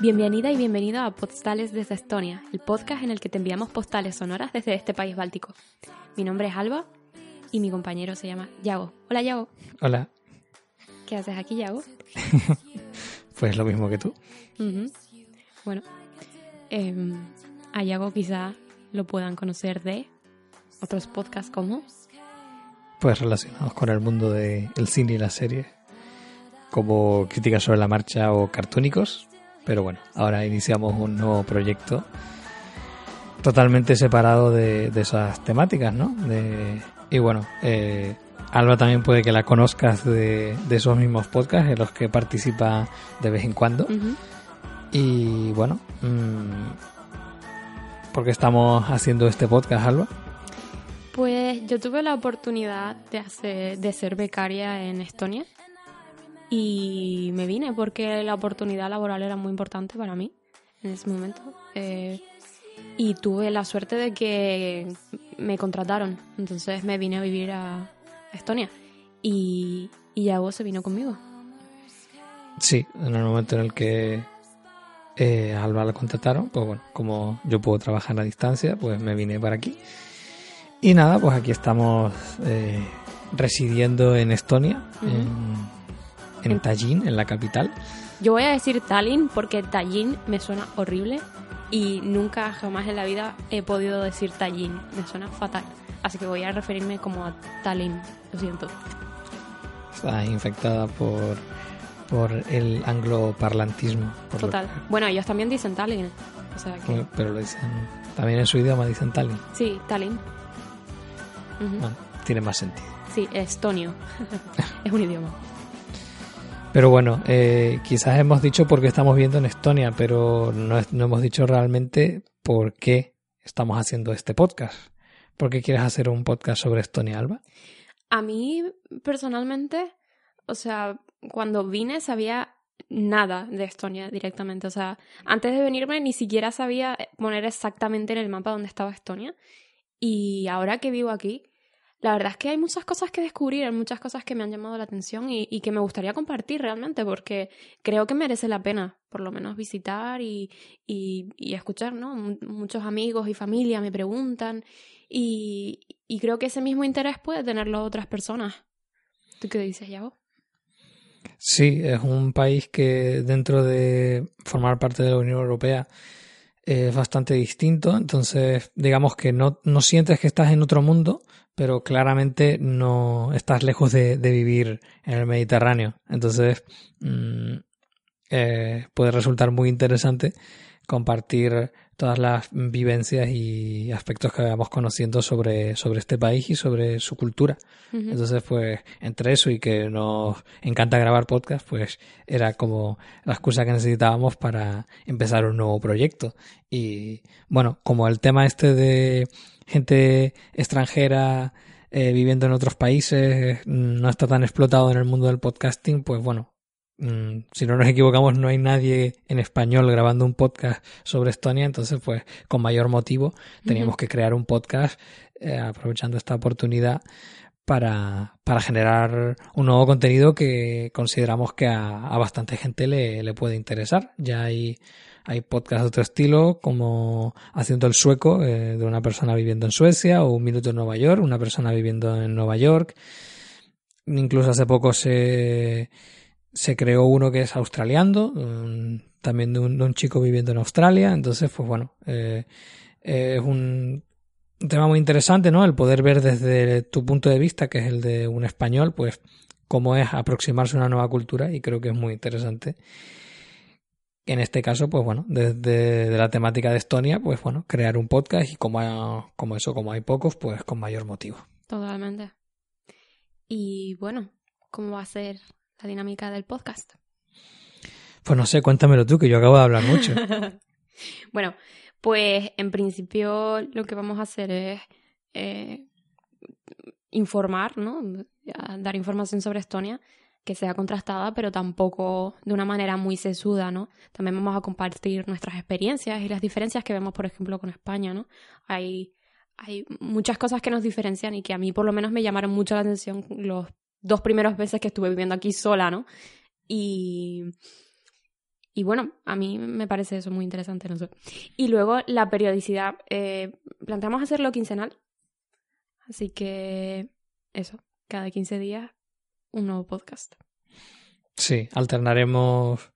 Bienvenida y bienvenido a Postales desde Estonia, el podcast en el que te enviamos postales sonoras desde este país báltico. Mi nombre es Alba y mi compañero se llama Yago. Hola Yago. Hola. ¿Qué haces aquí, Yago? pues lo mismo que tú. Bueno, em, a Yago quizá lo puedan conocer de otros podcasts como... Pues relacionados con el mundo del cine y la serie, como críticas sobre la marcha o cartúnicos, pero bueno, ahora iniciamos un nuevo proyecto totalmente separado de, esas temáticas, ¿no? y bueno, eh, Alba también puede que la conozcas de, esos mismos podcasts en los que participa de vez en cuando. Y bueno, mmm, ¿por qué estamos haciendo este podcast, Alba? Pues yo tuve la oportunidad de, hacer, de ser becaria en Estonia y me vine porque la oportunidad laboral era muy importante para mí en ese momento. Eh, y tuve la suerte de que me contrataron. Entonces me vine a vivir a Estonia. Y, y vos se vino conmigo. Sí, en el momento en el que eh, Alba la contrataron, pues bueno, como yo puedo trabajar a distancia, pues me vine para aquí. Y nada, pues aquí estamos eh, residiendo en Estonia, en Tallinn, en la capital. Yo voy a decir Tallinn porque Tallinn me suena horrible y nunca jamás en la vida he podido decir Tallinn, me suena fatal. Así que voy a referirme como a Tallinn, lo siento. Está infectada por, por el angloparlantismo. Total. Bueno, ellos también dicen Tallinn. Pero lo dicen. También en su idioma dicen Tallinn. Sí, Tallinn. Bueno, tiene más sentido. Sí, estonio. es un idioma. Pero bueno, eh, quizás hemos dicho por qué estamos viendo en Estonia, pero no, hemos dicho realmente por qué estamos haciendo este podcast. ¿Por qué quieres hacer un podcast sobre Estonia, Alba? A mí, personalmente, o sea, cuando vine sabía nada de Estonia directamente. O sea, antes de venirme ni siquiera sabía poner exactamente en el mapa dónde estaba Estonia. Y ahora que vivo aquí, la verdad es que hay muchas cosas que descubrir, hay muchas cosas que me han llamado la atención y, que me gustaría compartir realmente porque creo que merece la pena por lo menos visitar y, y, escuchar, ¿no? muchos amigos y familia me preguntan y, creo que ese mismo interés puede tenerlo otras personas. ¿Tú qué dices, Yago? Sí, es un país que dentro de formar parte de la Unión Europea es bastante distinto, entonces digamos que no, no sientes que estás en otro mundo, pero claramente no estás lejos de, vivir en el Mediterráneo. Entonces, mm, eh, puede resultar muy interesante compartir todas las vivencias y aspectos que vamos conociendo sobre, sobre este país y sobre su cultura. Entonces, pues, entre eso y que nos encanta grabar podcast, pues era como la excusa que necesitábamos para empezar un nuevo proyecto. Y bueno, como el tema este de gente extranjera eh, viviendo en otros países no está tan explotado en el mundo del podcasting, pues bueno, mm, si no nos equivocamos, no hay nadie en español grabando un podcast sobre Estonia, entonces pues con mayor motivo teníamos que crear un podcast eh, aprovechando esta oportunidad para, para, generar un nuevo contenido que consideramos que a, bastante gente le, le, puede interesar. Ya hay hay podcasts de otro estilo, como Haciendo el Sueco, eh, de una persona viviendo en Suecia, o Un Minuto en Nueva York, una persona viviendo en Nueva York. Incluso hace poco se, se creó uno que es australiano, también de un, chico viviendo en Australia. Entonces, pues bueno, eh, es un tema muy interesante, ¿no? El poder ver desde tu punto de vista, que es el de un español, pues cómo es aproximarse a una nueva cultura y creo que es muy interesante. En este caso, pues bueno, desde la temática de Estonia, pues bueno, crear un podcast y como, como eso, como hay pocos, pues con mayor motivo. Totalmente. Y bueno, ¿cómo va a ser la dinámica del podcast? Pues no sé, cuéntamelo tú, que yo acabo de hablar mucho. bueno, pues en principio lo que vamos a hacer es eh, informar, ¿no? Dar información sobre Estonia que sea contrastada, pero tampoco de una manera muy sesuda, ¿no? También vamos a compartir nuestras experiencias y las diferencias que vemos, por ejemplo, con España, ¿no? Hay, hay muchas cosas que nos diferencian y que a mí por lo menos me llamaron mucho la atención los dos primeros veces que estuve viviendo aquí sola, ¿no? Y, y bueno, a mí me parece eso muy interesante, no sé. Y luego la periodicidad. Eh, planteamos hacerlo quincenal. Así que eso, cada 15 días un nuevo podcast. Sí, alternaremos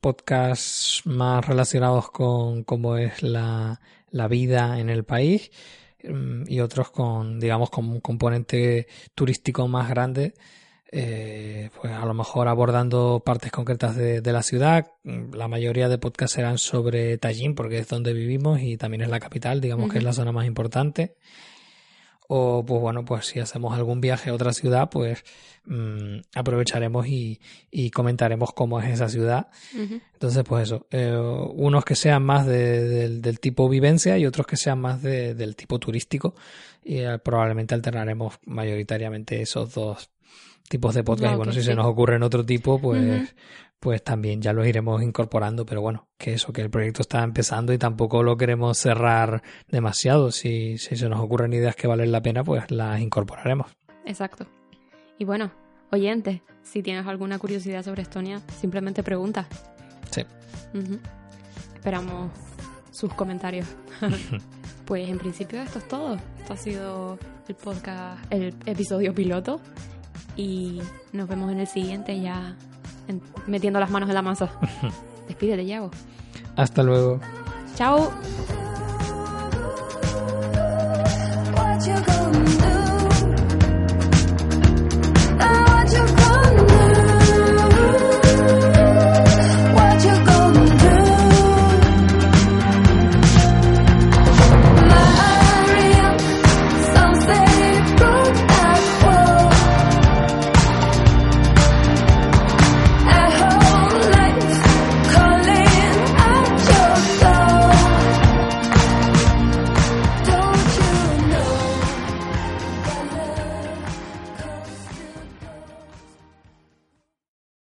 podcasts más relacionados con cómo es la, la vida en el país y otros con, digamos, con un componente turístico más grande, eh, pues a lo mejor abordando partes concretas de, de, la ciudad. La mayoría de podcasts serán sobre Tallinn, porque es donde vivimos y también es la capital, digamos que es la zona más importante. O pues bueno, pues si hacemos algún viaje a otra ciudad, pues mmm, aprovecharemos y, y, comentaremos cómo es esa ciudad. Entonces, pues eso, eh, unos que sean más de, de, del tipo vivencia y otros que sean más del tipo turístico. Y eh, probablemente alternaremos mayoritariamente esos dos tipos de podcast. y bueno, si sí. se nos ocurre en otro tipo, pues, pues también ya los iremos incorporando, pero bueno, que eso, que el proyecto está empezando y tampoco lo queremos cerrar demasiado. Si, si se nos ocurren ideas que valen la pena, pues las incorporaremos. Exacto. Y bueno, oyente, si tienes alguna curiosidad sobre Estonia, simplemente pregunta. Sí. Uh -huh. Esperamos sus comentarios. pues en principio esto es todo. Esto ha sido el podcast, el episodio piloto. Y nos vemos en el siguiente ya metiendo las manos en la masa. Despídete, Yago. Hasta luego. Chao.